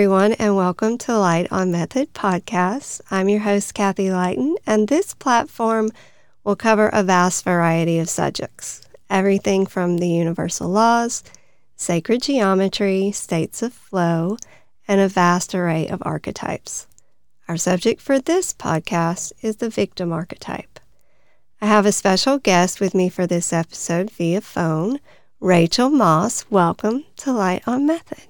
everyone, and welcome to Light on Method podcast. I'm your host, Kathy Lighton, and this platform will cover a vast variety of subjects everything from the universal laws, sacred geometry, states of flow, and a vast array of archetypes. Our subject for this podcast is the victim archetype. I have a special guest with me for this episode via phone, Rachel Moss. Welcome to Light on Method.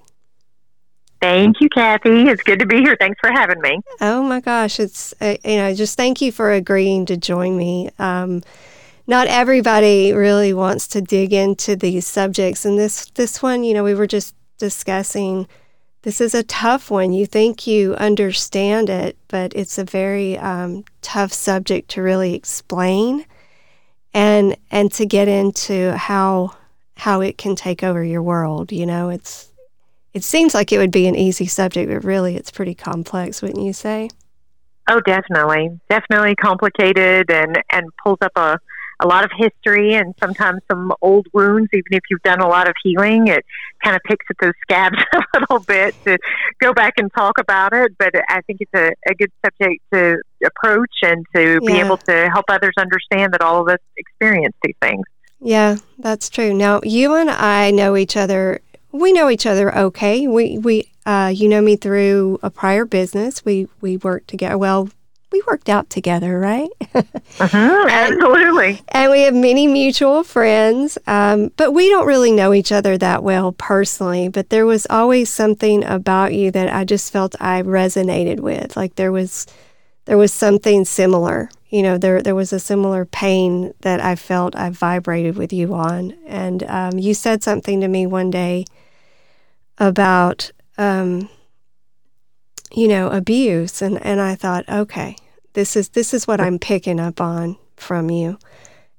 Thank you, Kathy. It's good to be here. Thanks for having me. Oh my gosh, it's uh, you know just thank you for agreeing to join me. Um, not everybody really wants to dig into these subjects, and this this one, you know, we were just discussing. This is a tough one. You think you understand it, but it's a very um, tough subject to really explain, and and to get into how how it can take over your world. You know, it's it seems like it would be an easy subject, but really it's pretty complex, wouldn't you say? Oh, definitely. Definitely complicated and, and pulls up a, a lot of history and sometimes some old wounds. Even if you've done a lot of healing, it kind of picks at those scabs a little bit to go back and talk about it. But I think it's a, a good subject to approach and to yeah. be able to help others understand that all of us experience these things. Yeah, that's true. Now, you and I know each other we know each other okay. We we uh, you know me through a prior business. We we worked together. Well, we worked out together, right? uh-huh, absolutely. And, and, we have many mutual friends, um, but we don't really know each other that well personally. But there was always something about you that I just felt I resonated with. Like there was there was something similar. You know, there there was a similar pain that I felt I vibrated with you on. And um, you said something to me one day about, um, you know, abuse, and and I thought, okay, this is this is what I'm picking up on from you,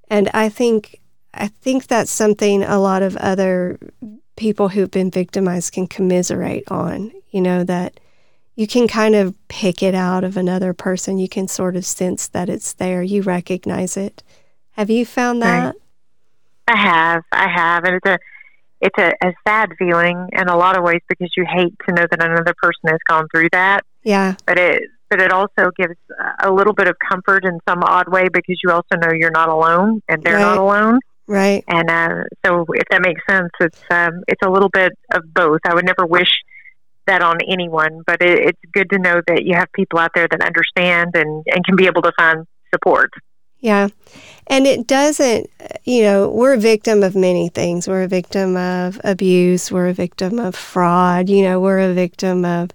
and I think I think that's something a lot of other people who've been victimized can commiserate on. You know that you can kind of pick it out of another person. You can sort of sense that it's there. You recognize it. Have you found that? I have. I have. And it's a it's a, a sad feeling in a lot of ways because you hate to know that another person has gone through that. Yeah. But it but it also gives a little bit of comfort in some odd way because you also know you're not alone and they're right. not alone. Right. And uh, so if that makes sense, it's um, it's a little bit of both. I would never wish that on anyone, but it, it's good to know that you have people out there that understand and, and can be able to find support. Yeah. And it doesn't, you know, we're a victim of many things. We're a victim of abuse. We're a victim of fraud. You know, we're a victim of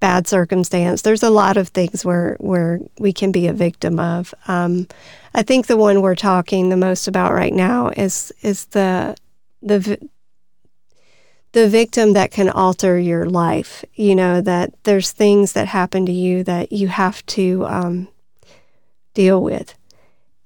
bad circumstance. There's a lot of things where, where we can be a victim of. Um, I think the one we're talking the most about right now is, is the, the, the victim that can alter your life. You know, that there's things that happen to you that you have to um, deal with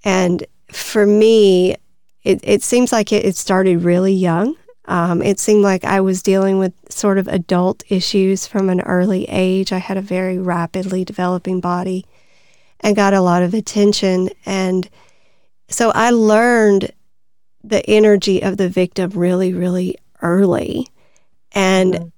and for me, it, it seems like it, it started really young. Um, it seemed like I was dealing with sort of adult issues from an early age. I had a very rapidly developing body and got a lot of attention. And so I learned the energy of the victim really, really early. And mm-hmm.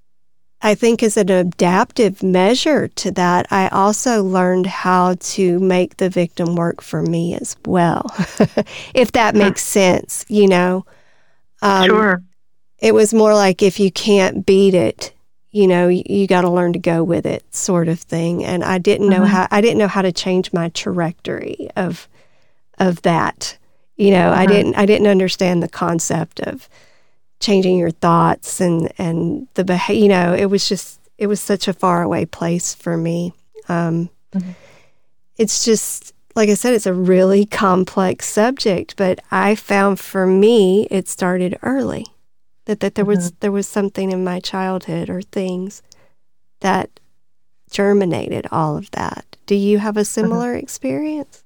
I think as an adaptive measure to that, I also learned how to make the victim work for me as well, if that makes sense, you know. Um, sure. It was more like if you can't beat it, you know, you, you got to learn to go with it, sort of thing. And I didn't know mm-hmm. how I didn't know how to change my trajectory of of that. You know, I mm-hmm. didn't I didn't understand the concept of changing your thoughts and and the behavior. You know, it was just it was such a far away place for me. Um, mm-hmm. It's just like I said, it's a really complex subject, but I found for me it started early. That that there mm-hmm. was there was something in my childhood or things that germinated all of that. Do you have a mm-hmm. similar mm-hmm. experience?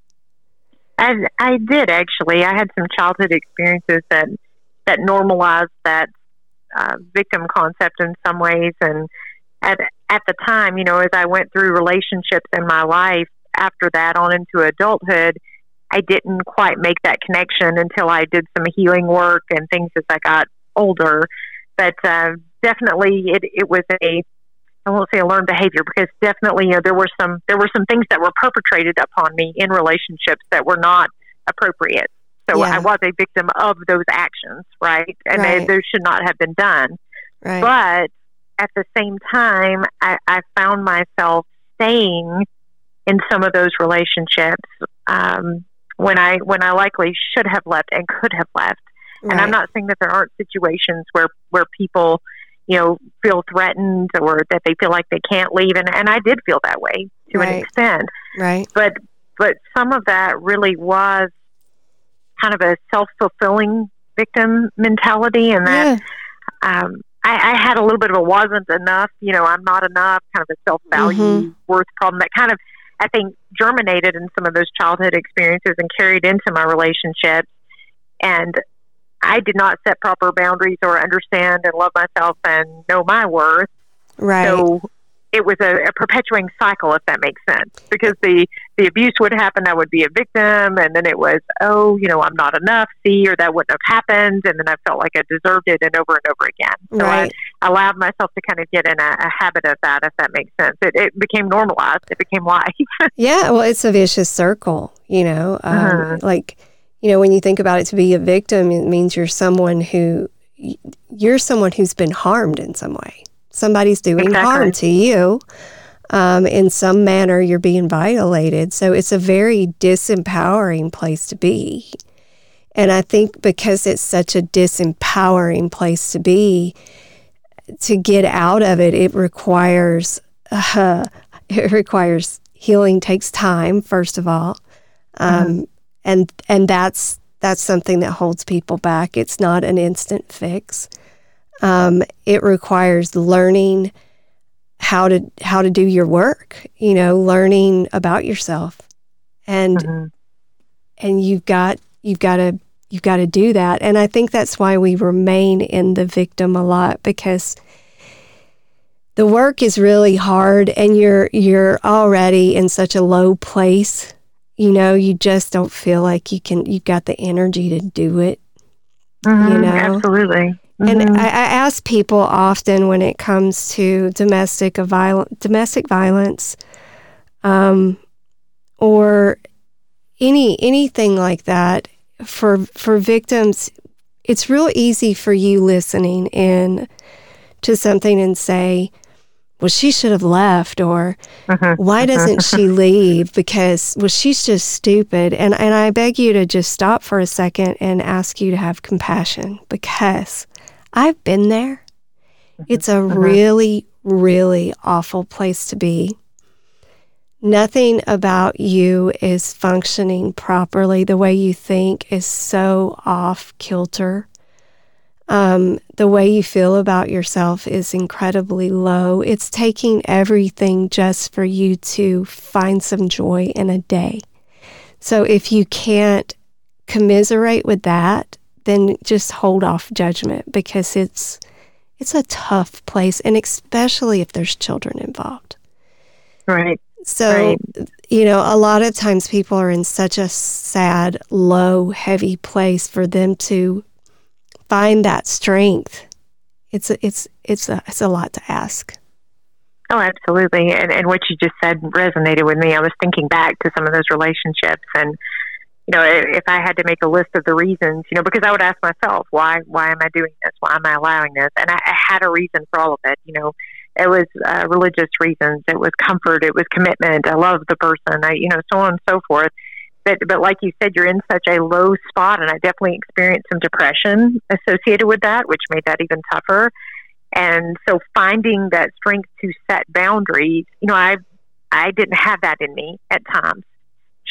I I did actually. I had some childhood experiences that that normalized that uh, victim concept in some ways. And at at the time, you know, as I went through relationships in my life after that on into adulthood, I didn't quite make that connection until I did some healing work and things as I got older. But uh, definitely, it it was a I won't say a learned behavior because definitely you know, there were some there were some things that were perpetrated upon me in relationships that were not appropriate. So yeah. I was a victim of those actions, right? And right. They, those should not have been done. Right. But at the same time, I, I found myself staying in some of those relationships um, when I when I likely should have left and could have left. Right. And I'm not saying that there aren't situations where where people, you know, feel threatened or that they feel like they can't leave, and and I did feel that way to right. an extent. Right. But but some of that really was kind of a self fulfilling victim mentality, and that. Yeah. Um, I, I had a little bit of a wasn't enough, you know, I'm not enough, kind of a self value mm-hmm. worth problem that kind of I think germinated in some of those childhood experiences and carried into my relationships. And I did not set proper boundaries or understand and love myself and know my worth. Right. So it was a, a, perpetuating cycle, if that makes sense, because the the abuse would happen. I would be a victim, and then it was, oh, you know, I'm not enough. See, or that wouldn't have happened, and then I felt like I deserved it, and over and over again. So right. I allowed myself to kind of get in a, a habit of that, if that makes sense. It, it became normalized. It became life. yeah, well, it's a vicious circle. You know, um, uh-huh. like you know, when you think about it, to be a victim, it means you're someone who you're someone who's been harmed in some way somebody's doing exactly. harm to you. Um, in some manner, you're being violated. So it's a very disempowering place to be. And I think because it's such a disempowering place to be, to get out of it, it requires uh, it requires healing takes time. First of all, um, mm-hmm. and and that's that's something that holds people back. It's not an instant fix. Um, it requires learning how to how to do your work. You know, learning about yourself, and mm-hmm. and you've got you've got to you've got to do that. And I think that's why we remain in the victim a lot because the work is really hard and you're you're already in such a low place you know you just don't feel like you can you've got the energy to do it mm-hmm, you know absolutely Mm-hmm. And I, I, ask people often when it comes to domestic violent domestic violence, um, or any anything like that for for victims. It's real easy for you listening in to something and say, well, she should have left, or uh-huh. why doesn't she leave? Because, well, she's just stupid. And, and I beg you to just stop for a second and ask you to have compassion because I've been there. Mm-hmm. It's a uh-huh. really, really awful place to be. Nothing about you is functioning properly. The way you think is so off kilter. Um, the way you feel about yourself is incredibly low. It's taking everything just for you to find some joy in a day. So if you can't commiserate with that, then just hold off judgment because it's it's a tough place and especially if there's children involved. Right. So, right. you know, a lot of times people are in such a sad, low, heavy place for them to find that strength. It's a, it's it's a, it's a lot to ask. Oh, absolutely. And and what you just said resonated with me. I was thinking back to some of those relationships and you know, if I had to make a list of the reasons, you know, because I would ask myself, why, why am I doing this? Why am I allowing this? And I, I had a reason for all of it. You know, it was uh, religious reasons, it was comfort, it was commitment. I love the person, I, you know, so on and so forth. But, but like you said, you're in such a low spot, and I definitely experienced some depression associated with that, which made that even tougher. And so, finding that strength to set boundaries, you know, I I didn't have that in me at times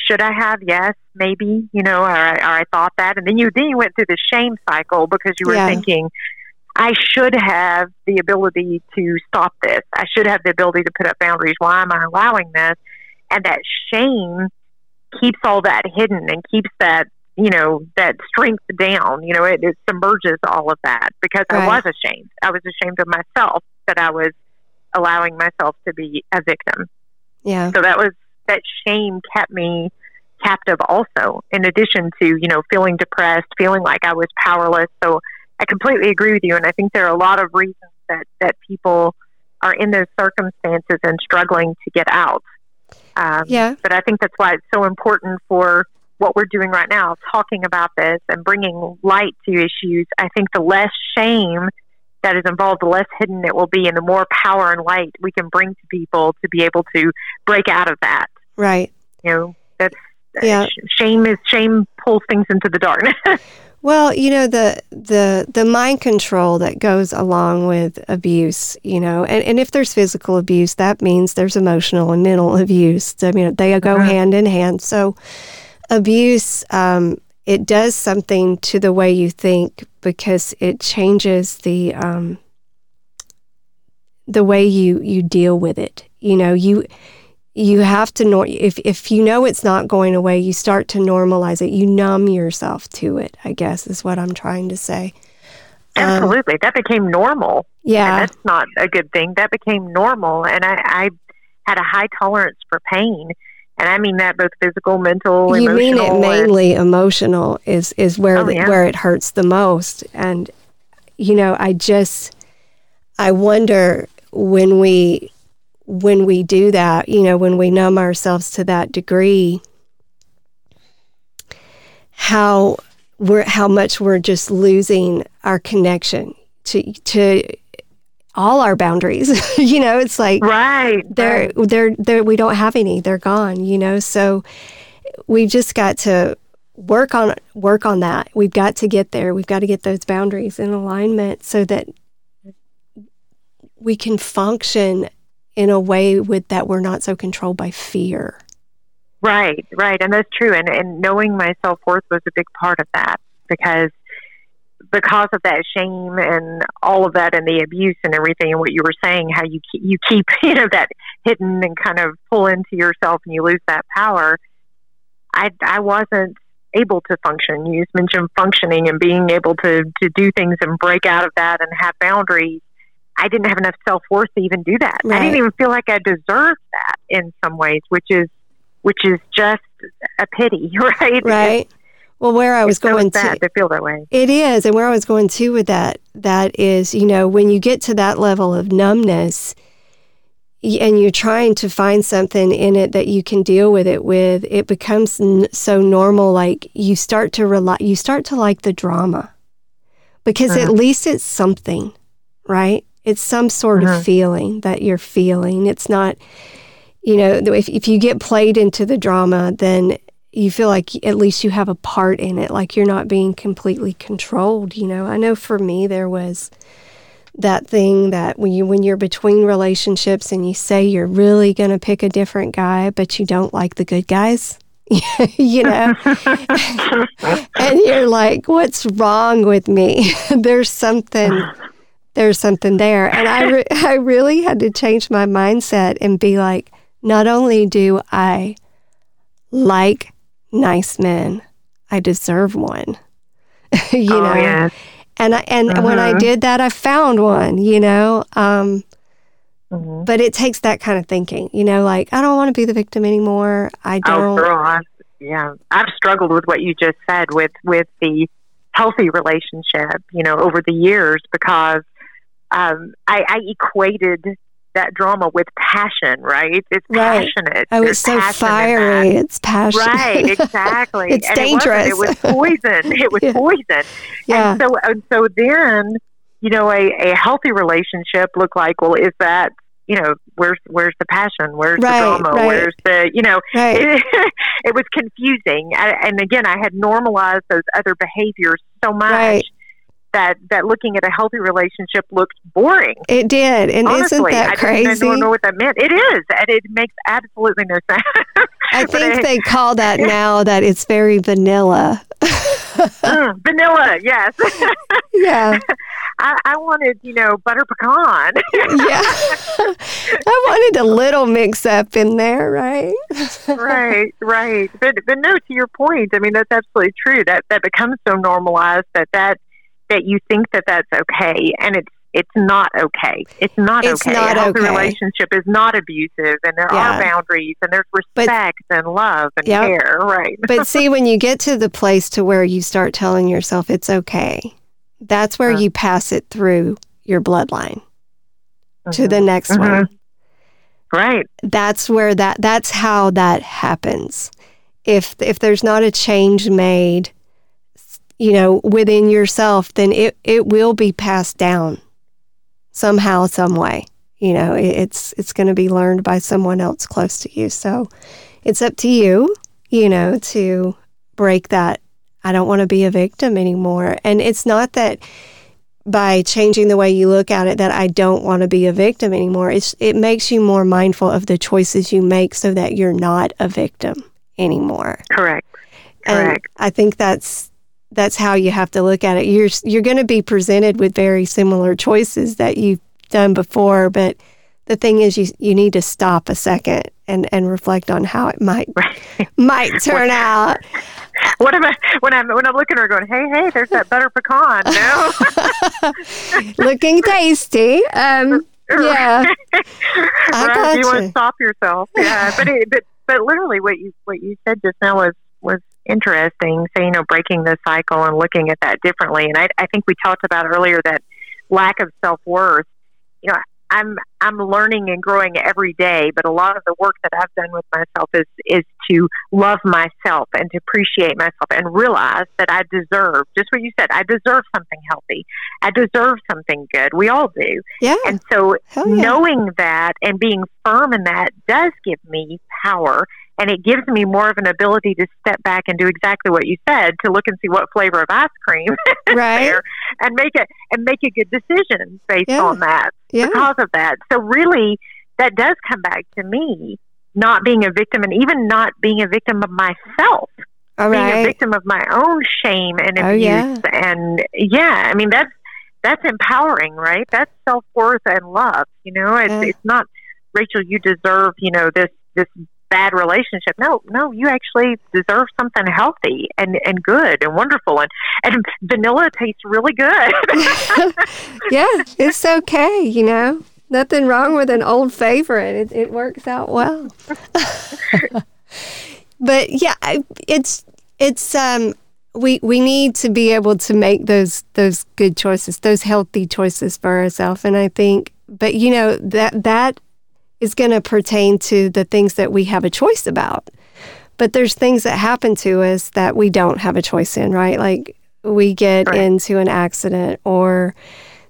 should I have? Yes, maybe, you know, or, or I thought that. And then you, then you went through the shame cycle because you were yeah. thinking, I should have the ability to stop this. I should have the ability to put up boundaries. Why am I allowing this? And that shame keeps all that hidden and keeps that, you know, that strength down. You know, it, it submerges all of that because right. I was ashamed. I was ashamed of myself that I was allowing myself to be a victim. Yeah. So that was that shame kept me captive also in addition to you know feeling depressed feeling like i was powerless so i completely agree with you and i think there are a lot of reasons that that people are in those circumstances and struggling to get out. Um, Yeah. But I think that's why it's so important for what we're doing right now, talking about this and bringing light to issues. I think the less shame that is involved, the less hidden it will be, and the more power and light we can bring to people to be able to break out of that. Right. You know, that's Yeah. shame is shame pulls things into the darkness. Well, you know the the the mind control that goes along with abuse, you know, and, and if there's physical abuse, that means there's emotional and mental abuse. I mean, they go Mhm. hand in hand. So, abuse um, it does something to the way you think because it changes the um, the way you you deal with it. You know, you you have to know if if you know it's not going away, you start to normalize it. You numb yourself to it. I guess is what I'm trying to say. Um, Absolutely, that became normal. And yeah, that's not a good thing. That became normal, and I, I had a high tolerance for pain, and I mean that both physical, mental, you mean it emotional. and- mainly emotional is is where Oh, the, yeah. where it hurts the most. And you know, I just I wonder when we when we do that, you know, when we numb ourselves to that degree, how we're how much we're just losing our connection to to all our boundaries. you know, it's like right. they're right. they're they're we don't have any. They're gone. You know, so we've just got to work on work on that. We've got to get there. We've got to get those boundaries in alignment so that we can function in a way with that we're not so controlled by fear. Right, right, and that's true. And and knowing my self worth was a big part of that because because of that shame and all of that and the abuse and everything and what you were saying, how you keep, you keep you know that hidden and kind of pull into yourself and you lose that power. I I wasn't able to function. You just mentioned functioning and being able to to do things and break out of that and have boundaries. I didn't have enough self worth to even do that. I didn't even feel like I deserved that in some ways, which is which is just a pity, right? Right. Well, where I was it's so going to to feel that way. It is. And where I was going to with that, that is, you know, when you get to that level of numbness and you're trying to find something in it that you can deal with it with, it becomes n- so normal. Like you start to rely, you start to like the drama because at Mhm. least it's something, right? It's some sort Mhm. of feeling that you're feeling. It's not, you know, if, if you get played into the drama, then you feel like at least you have a part in it like you're not being completely controlled you know i know for me there was that thing that when you when you're between relationships and you say you're really going to pick a different guy but you don't like the good guys you know and you're like what's wrong with me there's something there's something there. And i re- i really had to change my mindset and be like not only do i like nice men i deserve one. You oh know? yeah, and I, and when i Mhm. did that i found one you know? Um Mhm. but it takes that kind of thinking you know? Like i don't want to be the victim anymore. I Oh, don't girl, I, yeah. I've struggled with what you just said with with the healthy relationship, you know, over the years because um, I, I equated that drama with passion, right? It's Right. passionate. oh There's it's so passion in that. fiery it's passionate Right, exactly. It's and It, dangerous. it was poison. It was Yeah. poison. yeah And so, and so then, you know, a, a healthy relationship looked like, well, is that, you know, where's where's the passion? Where's Right, the drama? right. Where's the, you know, it, it was confusing. I, and again, I had normalized those other behaviors so much Right. That that looking at a healthy relationship looked boring. it did and Honestly, isn't that crazy? I crazy didn't know what that meant. It is, and it makes absolutely no sense. i think I- they call that now that it's very vanilla Mm, vanilla, yes. yeah I, I wanted, you know, butter pecan. yeah i wanted a little mix up in there right right, right. But but no, to your point, I mean that's absolutely true. That that becomes so normalized that that that you think that that's okay, and it's it's not okay. It's not It's okay. not okay. relationship is not abusive, and there Yeah. are boundaries, and there's But- respect and love and Yep. care. Right. but see when you get to the place to where you start telling yourself it's okay that's where Uh. you pass it through your bloodline to the next Mhm. one. Right. That's where that that's how that happens. If if there's not a change made, you know, within yourself, then it it will be passed down somehow, some way. You know, it, it's it's going to be learned by someone else close to you. So it's up to you, you know, to break that. I don't want to be a victim anymore. And it's not that by changing the way you look at it that I don't want to be a victim anymore. It's it makes you more mindful of the choices you make so that you're not a victim anymore. Correct. And Correct. I think that's that's how you have to look at it. You're you're going to be presented with very similar choices that you've done before, but the thing is you you need to stop a second and and reflect on how it might Right. might turn out. What am I when I'm when I'm looking at her going, Hey, hey, there's that butter pecan. No. Looking tasty. Um yeah. Right. You want to stop yourself. Yeah. but it, but but literally what you what you said just now was was interesting. So, you know, breaking the cycle and looking at that differently. And I I think we talked about earlier that lack of self worth. You know, I'm I'm learning and growing every day, but a lot of the work that I've done with myself is is to love myself and to appreciate myself and realize that I deserve just what you said. I deserve something healthy. I deserve something good. We all do. Yeah. And so yeah. knowing that and being firm in that does give me power and it gives me more of an ability to step back and do exactly what you said to look and see what flavor of ice cream is Right. there and make it and make a good decision based Yeah. on that Yeah. because of that. So really that does come back to me not being a victim and even not being a victim of myself All being a victim of my own shame and Oh, abuse yeah. and yeah i mean that's that's empowering right that's self-worth and love you know it's, Yeah. it's not rachel you deserve you know this this bad relationship no no you actually deserve something healthy and and good and wonderful and and vanilla tastes really good yeah, it's okay, you know. Nothing wrong with an old favorite. It, it works out well. but yeah, it's it's um we we need to be able to make those those good choices, those healthy choices for ourselves. And I think, but you know that that is going to pertain to the things that we have a choice about. But there's things that happen to us that we don't have a choice in, right? Like we get Right. into an accident or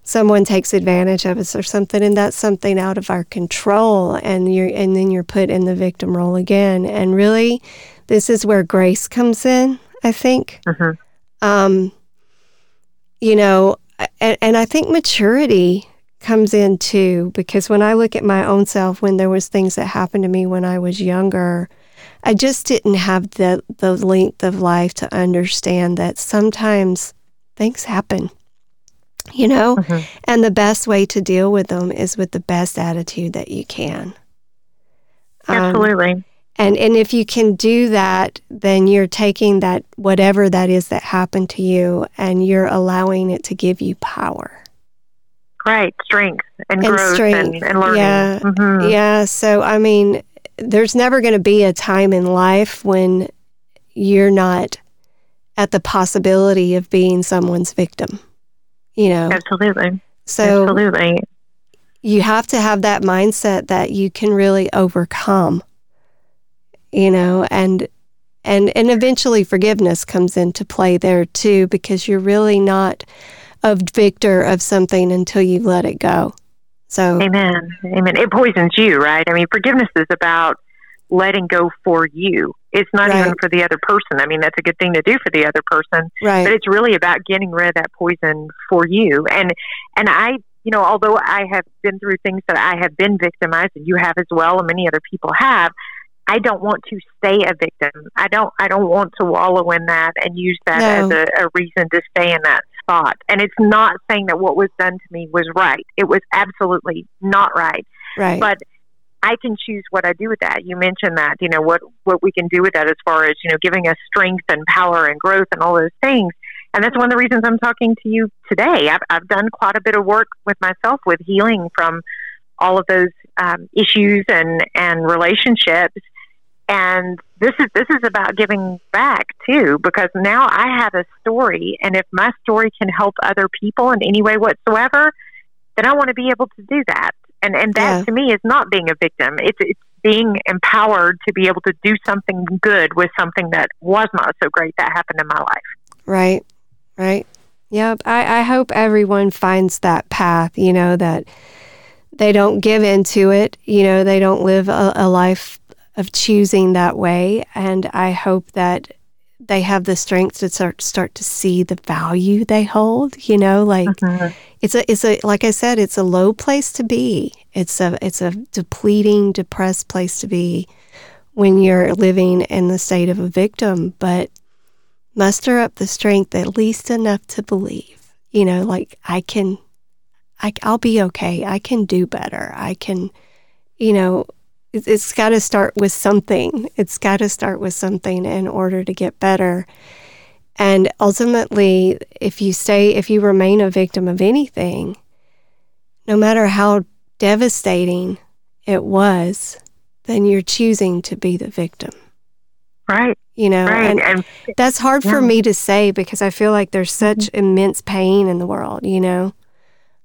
someone takes advantage of us or something and that's something out of our control and you're and then you're put in the victim role again and really this is where grace comes in i think Mhm. um you know and, and i think maturity comes in too because when i look at my own self when there was things that happened to me when i was younger i just didn't have the the length of life to understand that sometimes things happen you know? Mhm. and the best way to deal with them is with the best attitude that you can. Um, absolutely. and and if you can do that then you're taking that whatever that is that happened to you and you're allowing it to give you power right strength and, And growth strength. And, and learning Yeah. Mhm. Yeah. So, I mean, there's never going to be a time in life when you're not at the possibility of being someone's victim, you know? absolutely So, absolutely you have to have that mindset that you can really overcome, you know, and. And, and eventually forgiveness comes into play there too because you're really not a victor of something until you let it go. So Amen. Amen. It poisons you, right? I mean, forgiveness is about letting go for you. It's not Right. even for the other person. I mean, that's a good thing to do for the other person, right, but it's really about getting rid of that poison for you. And and I, you know, although I have been through things that I have been victimized, and you have as well, and many other people have. I don't want to stay a victim. I don't. I don't want to wallow in that and use that No. as a, a reason to stay in that spot. And it's not saying that what was done to me was right. It was absolutely not right right. but I can choose what I do with that. You mentioned that, you know, what what we can do with that as far as, you know, giving us strength and power and growth and all those things. And that's one of the reasons I'm talking to you today. I've, I've done quite a bit of work with myself with healing from all of those um, issues and, and relationships. And this is this is about giving back too, because now I have a story, and if my story can help other people in any way whatsoever, then I want to be able to do that And and that Yeah. to me is not being a victim. It's it's being empowered to be able to do something good with something that was not so great that happened in my life. Right. Right. Yep. I, I hope everyone finds that path, you know, that they don't give into it, you know, they don't live a, a life of choosing that way. And I hope that they have the strength to start start to see the value they hold, you know, like mm-hmm. it's a it's a like I said, it's a low place to be. It's a it's a depleting, depressed place to be when you're living in the state of a victim, but muster up the strength at least enough to believe. You know, like I can I I'll be okay. I can do better. I can you know, it's, it's got to start with something. It's got to start with something in order to get better. And ultimately, if you stay, if you remain a victim of anything, no matter how devastating it was, then you're choosing to be the victim. Right. You know, Right. and And that's hard for me to say because I feel like there's such immense pain in the world, you know?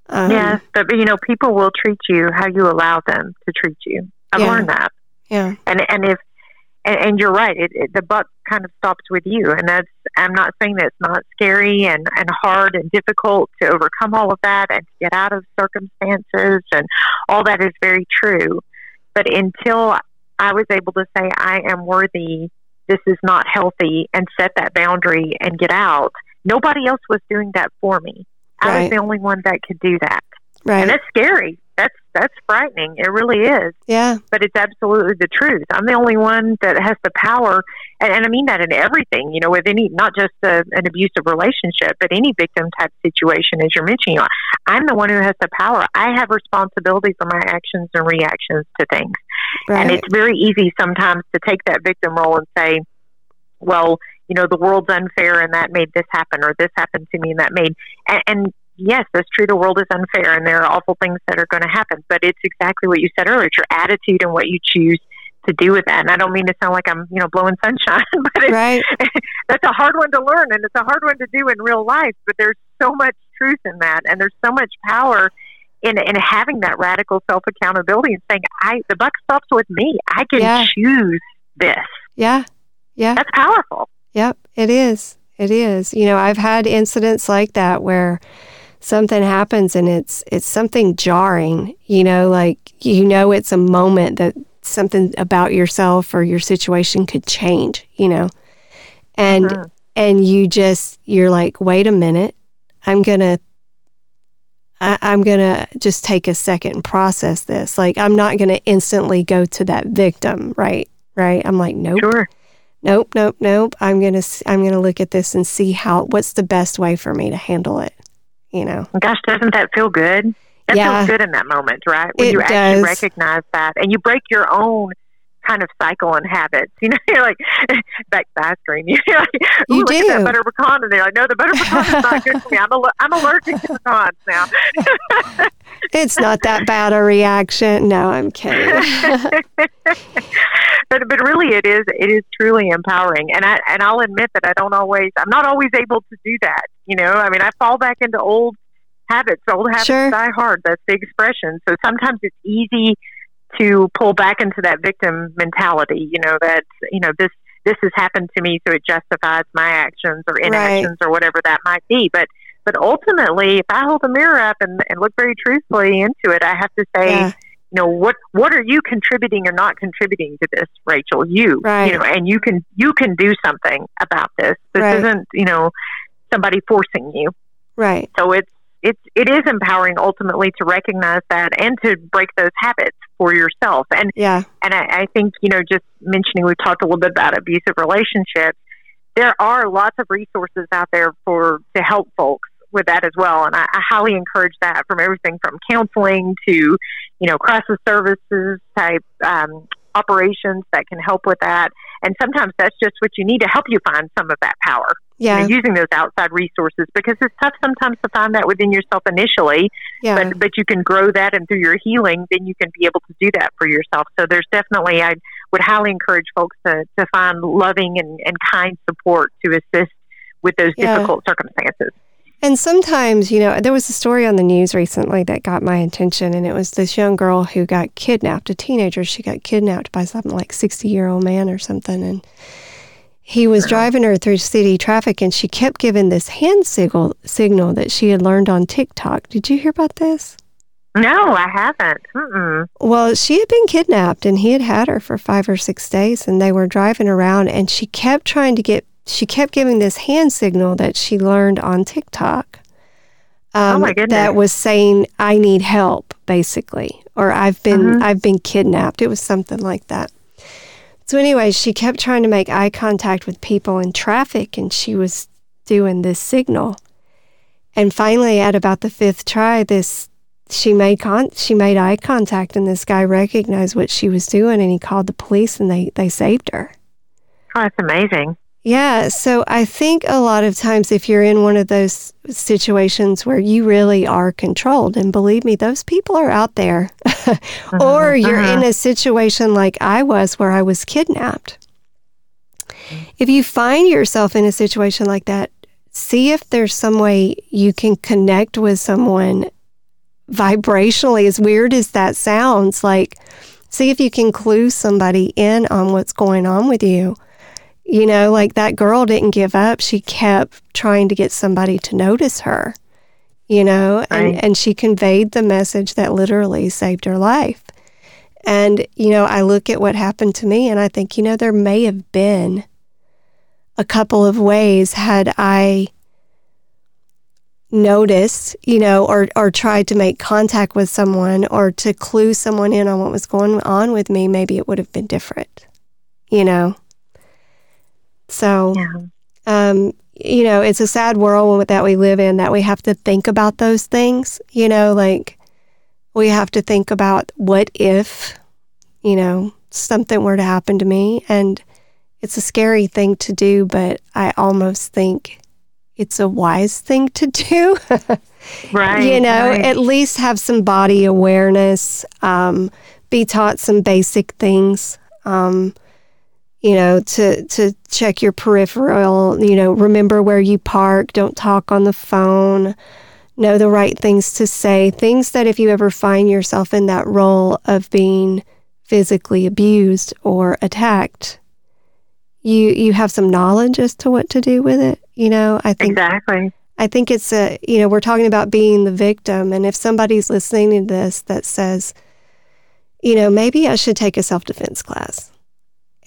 Um, yes, but you know, people will treat you how you allow them to treat you. I've Yeah. learned that. Yeah. and and if and, and you're right it, it, the buck kind of stops with you and that's i'm not saying that it's not scary and and hard and difficult to overcome all of that and to get out of circumstances and all that is very true but until i was able to say i am worthy this is not healthy and set that boundary and get out nobody else was doing that for me i Right. was the only one that could do that Right. and that's scary that's that's frightening it really is Yeah. but it's absolutely the truth. I'm the only one that has the power, and, and I mean that in everything. You know, with any not just a, an abusive relationship, but any victim type situation, as you're mentioning. I'm the one who has the power. I have responsibility for my actions and reactions to things, Right. and it's very easy sometimes to take that victim role and say, "Well, you know, the world's unfair, and that made this happen, or this happened to me, and that made." And, and yes, that's true. The world is unfair, and there are awful things that are going to happen. But it's exactly what you said earlier. It's your attitude and what you choose to do with that. And I don't mean to sound like I'm, you know, blowing sunshine, but it's, right. that's a hard one to learn, and it's a hard one to do in real life. But there's so much truth in that, and there's so much power in in having that radical self accountability and saying, "I the buck stops with me. I can Yeah. choose this." Yeah. Yeah. That's powerful. Yep, it is. It is. You know, I've had incidents like that where something happens and it's it's something jarring, you know, like you know it's a moment that something about yourself or your situation could change, you know. And Mhm. and you just you're like, "Wait a minute. I'm to I, I'm going to just take a second and process this. Like, I'm not to instantly go to that victim, right? Right? I'm like, nope Sure. nope, nope, nope. I'm gonna i'm gonna look at this and see how what's the best way for me to handle it. You know, Gosh, doesn't that feel good? That Yeah. feels good in that moment, right? When It you does. actually recognize that and you break your own kind of cycle and habits. You know, you're like back to ice cream. You're like, You look at do. that butter pecan in there. Like, no, the butter pecan is not good for me. I'm, aller- I'm allergic to pecans now. It's not that bad a reaction. No, I'm kidding. but but really, it is it is truly empowering. And I and I'll admit that I don't always I'm not always able to do that. You know, I mean, I fall back into old habits. Old habits Sure. die hard. That's the expression. So sometimes it's easy to pull back into that victim mentality. You know that you know this this has happened to me, so it justifies my actions or inactions or whatever that might be. But but ultimately, if I hold the mirror up and, and look very truthfully into it, I have to say, Yeah. you know, what what are you contributing or not contributing to this, Rachel? You, Right. you know, and you can you can do something about this. This Right. isn't, you know, somebody forcing you. Right. So it's it's it is empowering ultimately to recognize that and to break those habits for yourself. And Yeah. and I, I think you know just mentioning we've talked a little bit about abusive relationships. There are lots of resources out there for to help folks with that as well, and I, I highly encourage that from everything from counseling to you know crisis services type um, operations that can help with that. And sometimes that's just what you need to help you find some of that power you know, Yeah. using those outside resources because it's tough sometimes to find that within yourself initially Yeah. but but you can grow that and through your healing then you can be able to do that for yourself so there's definitely i would highly encourage folks to, to find loving and, and kind support to assist with those Yeah. difficult circumstances And sometimes, you know, there was a story on the news recently that got my attention, and it was this young girl who got kidnapped, a teenager. She got kidnapped by something like 60 year old man or something. And he was driving her through city traffic, and she kept giving this hand signal, signal that she had learned on TikTok. Did you hear about this? No, I haven't. Mm-mm. Well, she had been kidnapped, and he had had her for five or six days, and they were driving around, and she kept trying to get she kept giving this hand signal that she learned on TikTok. Um, oh my goodness. That was saying, "I need help," basically, or "I've been mm-hmm. I've been kidnapped." It was something like that. So, anyway, she kept trying to make eye contact with people in traffic, and she was doing this signal. And finally, at about the fifth try, this she made con she made eye contact, and this guy recognized what she was doing, and he called the police, and they they saved her. Oh, that's amazing. Yeah. So I think a lot of times, if you're in one of those situations where you really are controlled, and believe me, those people are out there, uh-huh, or you're uh-huh. in a situation like I was where I was kidnapped. If you find yourself in a situation like that, see if there's some way you can connect with someone vibrationally, as weird as that sounds. Like, see if you can clue somebody in on what's going on with you you know, like that girl didn't give up. She kept trying to get somebody to notice her, you know, and, right. and she conveyed the message that literally saved her life. And, you know, I look at what happened to me and I think, you know, there may have been a couple of ways had I noticed, you know, or, or tried to make contact with someone or to clue someone in on what was going on with me, maybe it would have been different, you know? So, yeah. um, you know, it's a sad world that we live in that we have to think about those things, you know, like we have to think about what if, you know, something were to happen to me. And it's a scary thing to do, but I almost think it's a wise thing to do. right. You know, right. at least have some body awareness, um, be taught some basic things. Um, you know, to to check your peripheral, you know, remember where you park, don't talk on the phone, know the right things to say, things that if you ever find yourself in that role of being physically abused or attacked, you you have some knowledge as to what to do with it, you know? I think Exactly. I think it's a, you know, we're talking about being the victim and if somebody's listening to this that says, you know, maybe I should take a self-defense class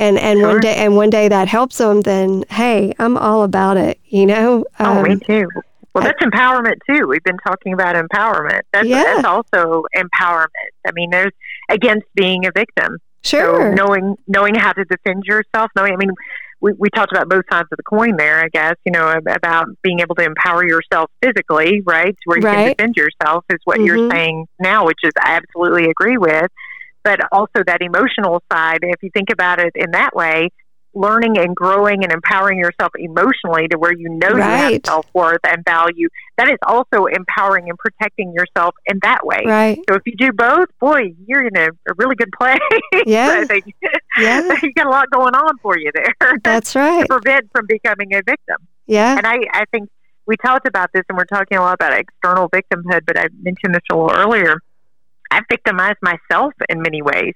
and and sure. one day and one day that helps them, then hey, I'm all about it. You know. Um, oh, me um, too. Well, that's I, empowerment too. We've been talking about empowerment. That's, yeah. that's also empowerment. I mean, there's against being a victim. Sure. So knowing knowing how to defend yourself. Knowing, I mean, we, we talked about both sides of the coin there. I guess you know about being able to empower yourself physically, right, where you right. can defend yourself is what mm-hmm. you're saying now, which is I absolutely agree with but also that emotional side. If you think about it in that way, learning and growing and empowering yourself emotionally to where you know right. you have self worth and value, that is also empowering and protecting yourself in that way. Right. So if you do both, boy, you're in a, a really good place. Yeah. yeah. you got a lot going on for you there. That's right. to prevent from becoming a victim. Yeah. And I, I think we talked about this and we're talking a lot about external victimhood, but I mentioned this a little earlier I've victimized myself in many ways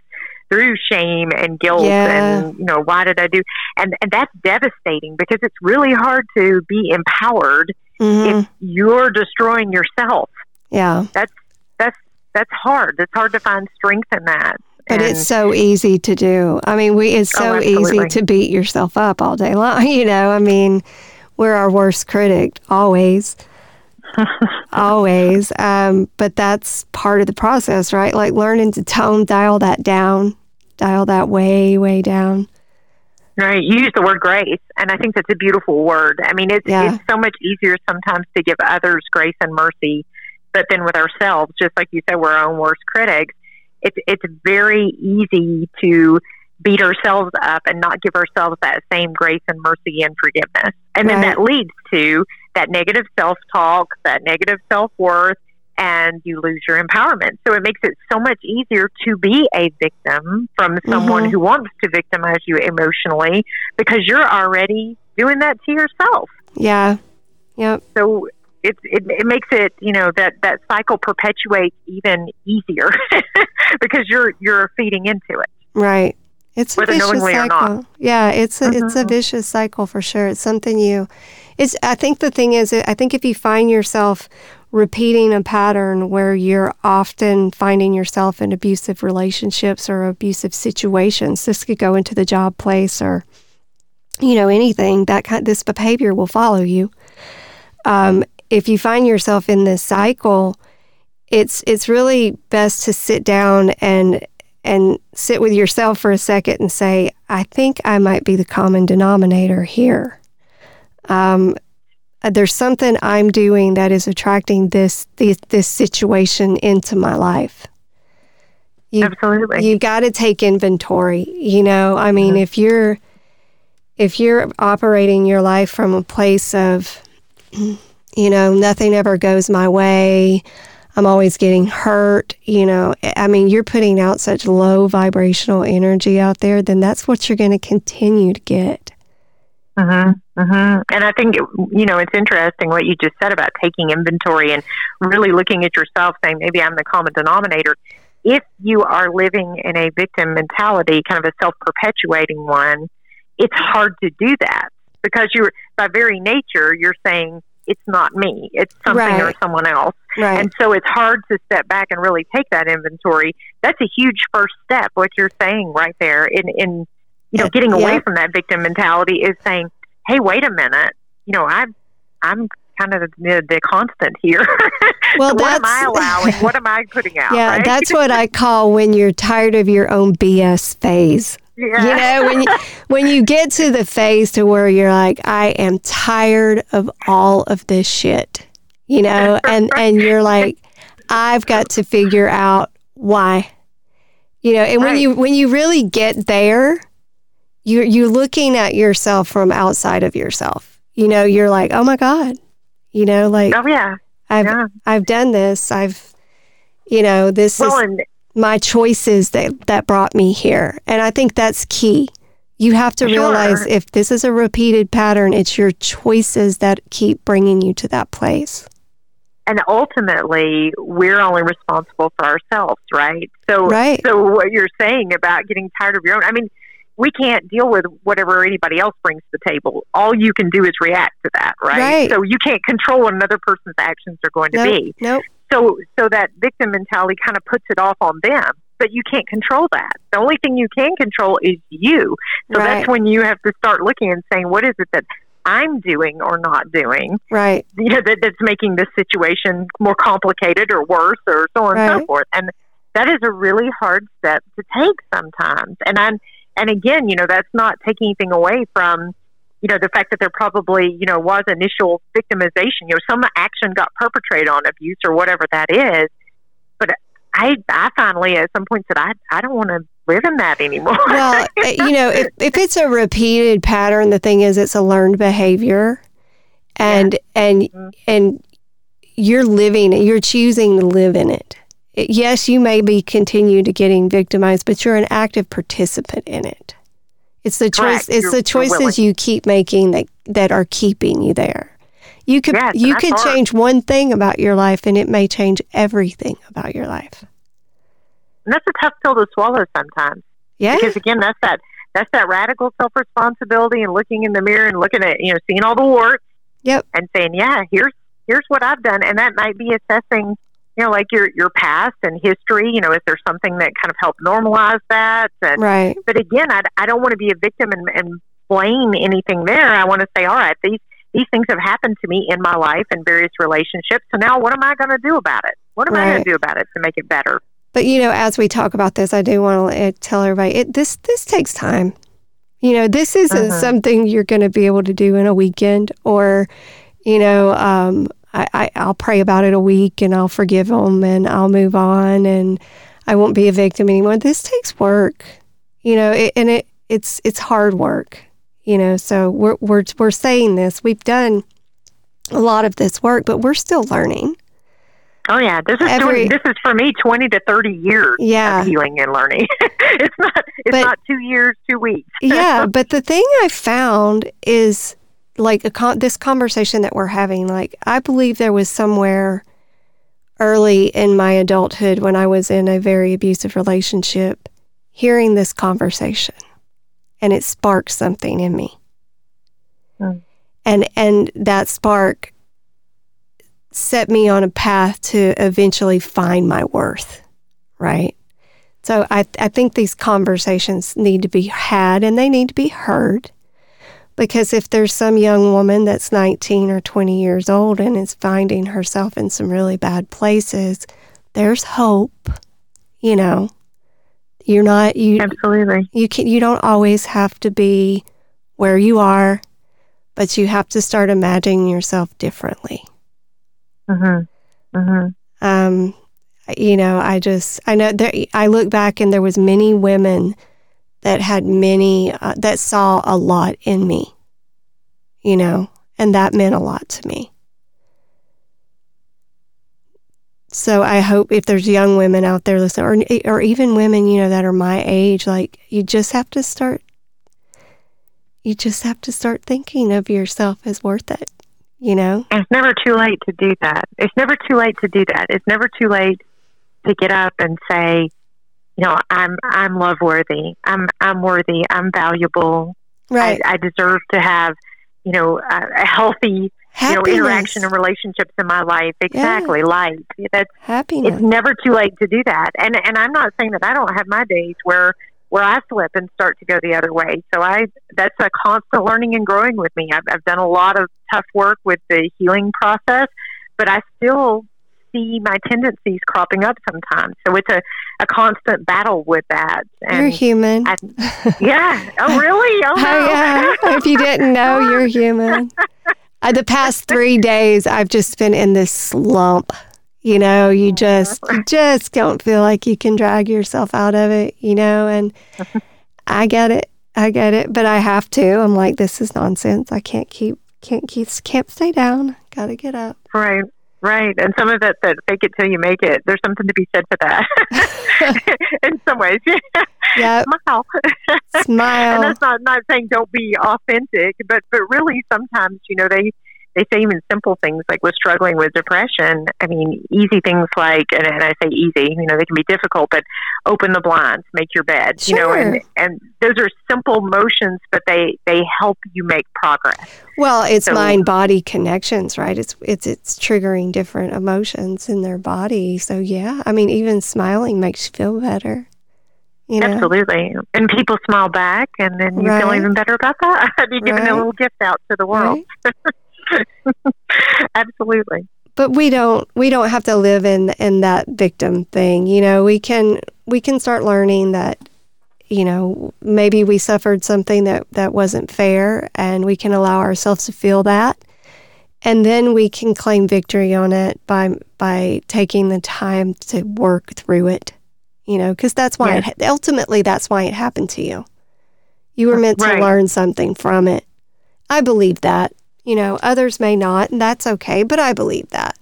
through shame and guilt yeah. and you know why did I do and and that's devastating because it's really hard to be empowered mm-hmm. if you're destroying yourself. Yeah. That's that's that's hard. It's hard to find strength in that. But and, it's so easy to do. I mean, we it's so oh, easy to beat yourself up all day long, you know. I mean, we're our worst critic always. always. Um, but that's part of the process, right? Like learning to tone, dial that down, dial that way, way down. Right. You use the word grace, and I think that's a beautiful word. I mean, it's yeah. it's so much easier sometimes to give others grace and mercy, but then with ourselves, just like you said, we're our own worst critics. It's it's very easy to beat ourselves up and not give ourselves that same grace and mercy and forgiveness, and then that leads to that negative self talk, that negative self worth, and you lose your empowerment. So it makes it so much easier to be a victim from someone mm-hmm. who wants to victimize you emotionally because you're already doing that to yourself. Yeah. Yep. So it, it it makes it you know that that cycle perpetuates even easier because you're you're feeding into it. Right. It's a Whether vicious cycle. Yeah, it's a it's a Mhm. vicious cycle for sure. It's something you it's I think the thing is I think if you find yourself repeating a pattern where you're often finding yourself in abusive relationships or abusive situations, this could go into the job place or you know anything that kind this behavior will follow you. Um, if you find yourself in this cycle, it's it's really best to sit down and and sit with yourself for a second and say, I think I might be the common denominator here. Um, uh, there's something I'm doing that is attracting this this, this situation into my life. You, Absolutely. you got to take inventory. You know, I mean, if you're if you're operating your life from a place of, you know, nothing ever goes my way, I'm always getting hurt, you know, I mean, you're putting out such low vibrational energy out there, then that's what you're going to continue to get. hmm hmm And I think, you know, it's interesting what you just said about taking inventory and really looking at yourself, saying, maybe I'm the common denominator. If you are living in a victim mentality, kind of a self perpetuating one, it's hard to do that because you're, by very nature, you're saying, it's not me, it's something or someone else. Right. And so it's hard to step back and really take that inventory. That's a huge first step, what you're saying right there in, in you know, getting away Yeah. from that victim mentality is saying, Hey, wait a minute. You know, I'm I'm kind of the, the constant here. Well, So what am I allowing? What am I putting out? yeah, right? that's what I call when you're tired of your own BS phase. yeah. You know, when you when you get to the phase to where you're like, I am tired of all of this shit. You know, and and you're like, I've got to figure out why. You know, and when Right. you when you really get there, you're you're looking at yourself from outside of yourself. You know, you're like, oh my God. You know, like oh yeah. I've yeah. I've done this. I've you know, this Well, is and my choices that that brought me here and i think that's key you have to Sure. realize if this is a repeated pattern it's your choices that keep bringing you to that place and ultimately, we're only responsible for ourselves, right? So, Right. so what you're saying about getting tired of your own, I mean, we can't deal with whatever anybody else brings to the table. All you can do is react to that, right? Right. So you can't control what another person's actions are going to nope be. nope So, so that victim mentality kind of puts it off on them, but you can't control that. The only thing you can control is you. So right that's when you have to start looking and saying, what is it that I'm doing or not doing? right you know that, that's making this situation more complicated or worse or so on and so forth and that is a really hard step to take sometimes and i'm and again you know that's not taking anything away from you know the fact that there probably you know was initial victimization. You know some action got perpetrated on abuse or whatever that is. But i i finally at some point said i i don't want to live in that anymore. Well uh, you know if, if it's a repeated pattern the thing is it's a learned behavior. And and Mhm. and you're living you're choosing to live in It- yes you may be continue to getting victimized but you're an active participant in it. It's the choice it's You're- the choices you keep making that that are keeping you there. You could Yes, you could hard. change one thing about your life and it may change everything about your life. And that's a tough pill to swallow sometimes. Yeah. Because again that's that that's that radical self responsibility and looking in the mirror and looking at you know seeing all the warts Yep. and saying yeah here's here's what i've done. And that might be assessing you know like your your past and history you know is there something that kind of helped normalize that? And right. but again i, I don't want to be a victim and, and blame anything there. I want to say all right these these things have happened to me in my life in various relationships so now what am i going to do about it? What am i going to do about it to make it better? But you know, as we talk about this, I do want to tell everybody it, this this takes time. You know, this isn't Mhm. something you're going to be able to do in a weekend, or you know, um, I, I I'll pray about it a week and I'll forgive them and I'll move on and I won't be a victim anymore. This takes work. You know, it, and it it's it's hard work. You know, so we're we're we're saying this. We've done a lot of this work, but we're still learning. Oh yeah, this is Every- 20, this is for me twenty to thirty years Yeah. of healing and learning. it's not it's But- not two years, two weeks. yeah, but the thing I found is like a con- this conversation that we're having, like I believe there was somewhere early in my adulthood when I was in a very abusive relationship, hearing this conversation, and it sparked something in me. Mm. And and that spark set me on a path to eventually find my worth, right? So I I think these conversations need to be had and they need to be heard. Because if there's some young woman that's 19 or 20 years old and is finding herself in some really bad places, there's hope. You know, you're not you Absolutely. you can you don't always have to be where you are, but you have to start imagining yourself differently. Mhm. Mhm. Um, you know, I just I know there. I look back and there was many women that had many uh, that saw a lot in me. You know, and that meant a lot to me. So I hope if there's young women out there listening, or or even women, you know, that are my age, like you just have to start. You just have to start thinking of yourself as worth it. You know. It's never too late to do that. It's never too late to do that. It's never too late to get up and say, you know, I'm I'm love worthy. I'm I'm worthy. I'm valuable. Right. I, I deserve to have, you know, a, a healthy, you know, interaction and relationships in my life. Exactly, life. That's Happiness. it's never too late to do that. And and I'm not saying that I don't have my days where where I slip and start to go the other way. So I that's a constant learning and growing with me. I've, I've done a lot of tough work with the healing process, but I still see my tendencies cropping up sometimes. So it's a, a constant battle with that. You're human. I- yeah. Oh, really? Oh, no. Oh, yeah. if you didn't know, you're human. Uh, the past three days, I've just been in this slump. You know, you just you just don't feel like you can drag yourself out of it. You know, and I get it, I get it, but I have to. I'm like, this is nonsense. I can't keep, can't keep, can't stay down. Got to get up. Right. Right. And some of it that fake it till you make it, there's something to be said for that. in some ways. Yeah. Yep. Smile. and that's not not saying don't be authentic, but but really sometimes you know they they say even simple things like with struggling with depression. I mean, easy things like and, and I say easy, you know, they can be difficult, but open the blinds, make your bed, you know, and and those are simple motions, but they they help you make progress. Well, it's So- mind body connections, right? It's it's it's triggering different emotions in their body. So yeah, I mean, even smiling makes you feel better. You know, Absolutely, and people smile back, and then you feel even better about that. You're giving Right. a little gift out to the world. right? Absolutely. But we don't we don't have to live in in that victim thing. You know, we can we can start learning that you know maybe we suffered something that that wasn't fair, and we can allow ourselves to feel that. And then we can claim victory on it by by taking the time to work through it. You know, because that's why Yes. it, ultimately that's why it happened to you. You were meant to learn something from it. I believe that. You know, others may not, and that's okay, but I believe that.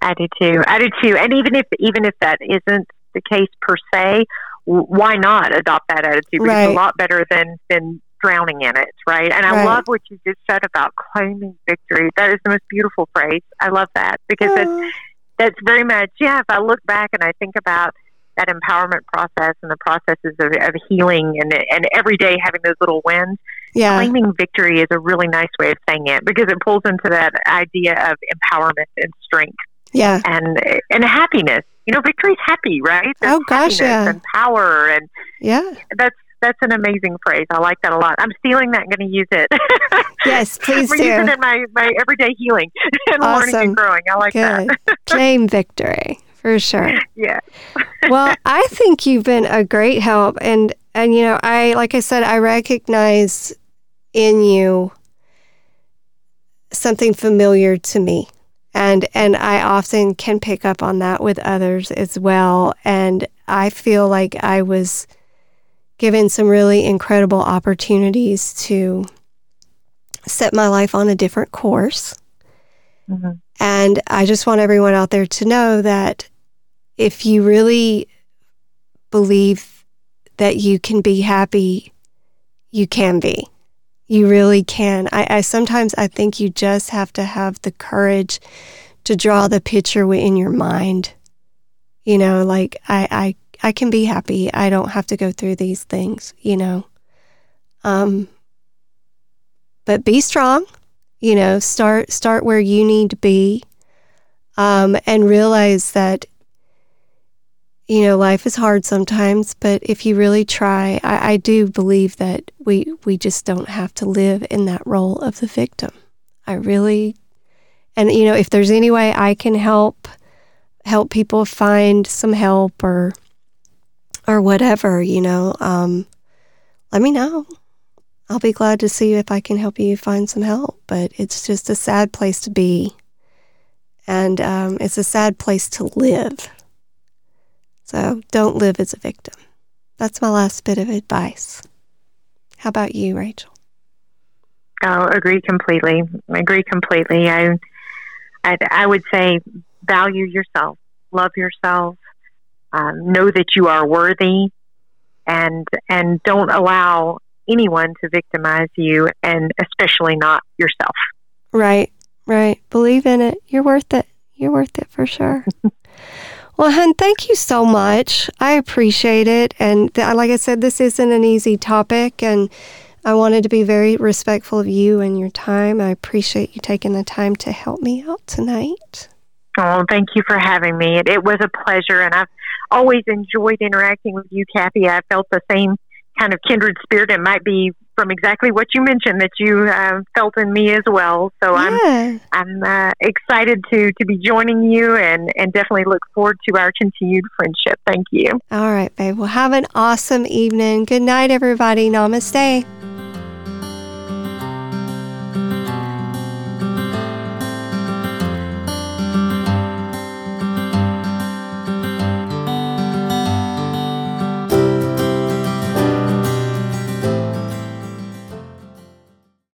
I do too. I do too. And even if even if that isn't the case per se, w- why not adopt that attitude? Because Right. it's a lot better than than drowning in it, right? And I Right. love what you just said about claiming victory. That is the most beautiful phrase. I love that because that's Oh, that's very much yeah. If I look back and I think about that empowerment process and the processes of, of healing and and every day having those little wins, yeah. claiming victory is a really nice way of saying it because it pulls into that idea of empowerment and strength Yeah. and and happiness. You know, victory's happy, right? There's Oh, gosh, yeah. and power, and Yeah. that's that's an amazing phrase. I like that a lot. I'm stealing that and going to use it. Yes, please We're using it in my, my everyday healing and learning Awesome. and growing. I like Good. that. Claim victory for sure. Yeah. Well, I think you've been a great help and and you know, I like I said I recognize in you something familiar to me. And and I often can pick up on that with others as well and I feel like I was given some really incredible opportunities to set my life on a different course. Mhm. And I just want everyone out there to know that if you really believe that you can be happy, you can be. You really can. I, I sometimes I think you just have to have the courage to draw the picture in your mind. You know, like I, I I can be happy. I don't have to go through these things, you know. Um but be strong, you know, start start where you need to be. Um and realize that you know, life is hard sometimes, but if you really try, I, I do believe that we we just don't have to live in that role of the victim. I really and you know, if there's any way I can help help people find some help or or whatever, you know, um, let me know. I'll be glad to see if I can help you find some help. But it's just a sad place to be. And um, it's a sad place to live. So don't live as a victim. That's my last bit of advice. How about you, Rachel? Oh, agree completely. Agree completely. I, I, I would say value yourself, love yourself, um, know that you are worthy, and and don't allow anyone to victimize you, and especially not yourself. Right, right. Believe in it. You're worth it. You're worth it for sure. well, hun, thank you so much. I appreciate it. And th- like I said, this isn't an easy topic, and I wanted to be very respectful of you and your time. I appreciate you taking the time to help me out tonight. Oh, thank you for having me. It, it was a pleasure, and I've always enjoyed interacting with you, Kathy. I felt the same kind of kindred spirit. It might be from exactly what you mentioned that you uh, felt in me as well. So yeah. I'm I'm uh, excited to to be joining you, and and definitely look forward to our continued friendship. Thank you. All right, babe. Well, have an awesome evening. Good night, everybody. Namaste.